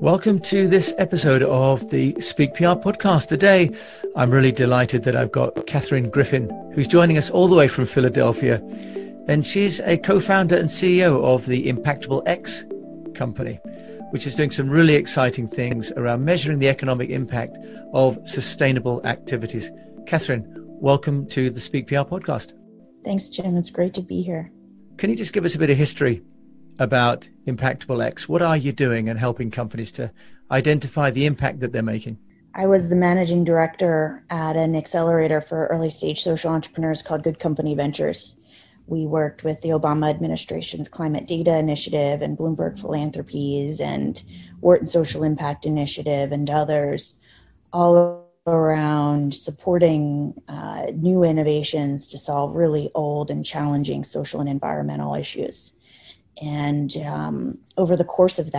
Welcome to this episode of the Speak PR podcast. Today, I'm really delighted that I've got Catherine Griffin, who's joining us all the way from Philadelphia. And she's a co founder and CEO of the Impactable X company, which is doing some really exciting things around measuring the economic impact of sustainable activities. Catherine, welcome to the Speak PR podcast. Thanks, Jim. It's great to be here. Can you just give us a bit of history about Impactable X. What are you doing and helping companies to identify the impact that they're making? I was the managing director at an accelerator for early stage social entrepreneurs called Good Company Ventures. We worked with the Obama administration's Climate Data Initiative and Bloomberg Philanthropies and Wharton Social Impact Initiative and others, all around supporting uh, new innovations to solve really old and challenging social and environmental issues. And um, over the course of that,